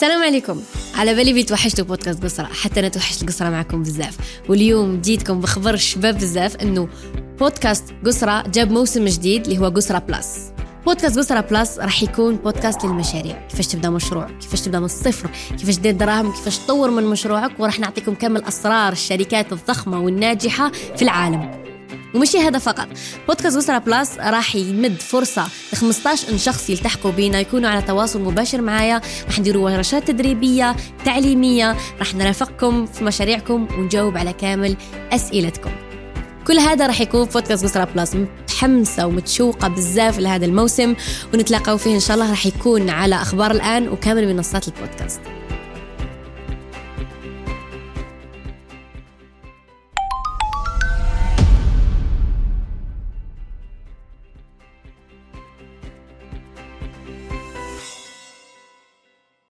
السلام عليكم. على بالي بيتوحشتوا بودكاست قصرة. حتى أنا توحشت القصرة معكم بزاف. واليوم جيتكم بخبر الشباب بزاف إنه بودكاست قصرة جاب موسم جديد اللي هو قصرة plus. بودكاست قصرة plus راح يكون بودكاست للمشاريع. كيفاش تبدأ مشروع؟ كيفاش تبدأ من الصفر؟ كيفاش تدير دراهم؟ كيفاش تطور من مشروعك؟ وراح نعطيكم كامل أسرار الشركات الضخمة والناجحة في العالم. ومشي هذا فقط. بودكاست قصرة plus راح يمد فرصة ل 15 شخص يلتحقوا بينا يكونوا على تواصل مباشر معايا. راح نديروا ورشات تدريبية تعليمية. راح نرافقكم في مشاريعكم ونجاوب على كامل أسئلتكم. كل هذا راح يكون في بودكاست قصرة بلس متحمسة ومتشوقة بزاف لهذا الموسم. ونتلاقوا فيه إن شاء الله راح يكون على أخبار الآن وكامل منصات البودكاست.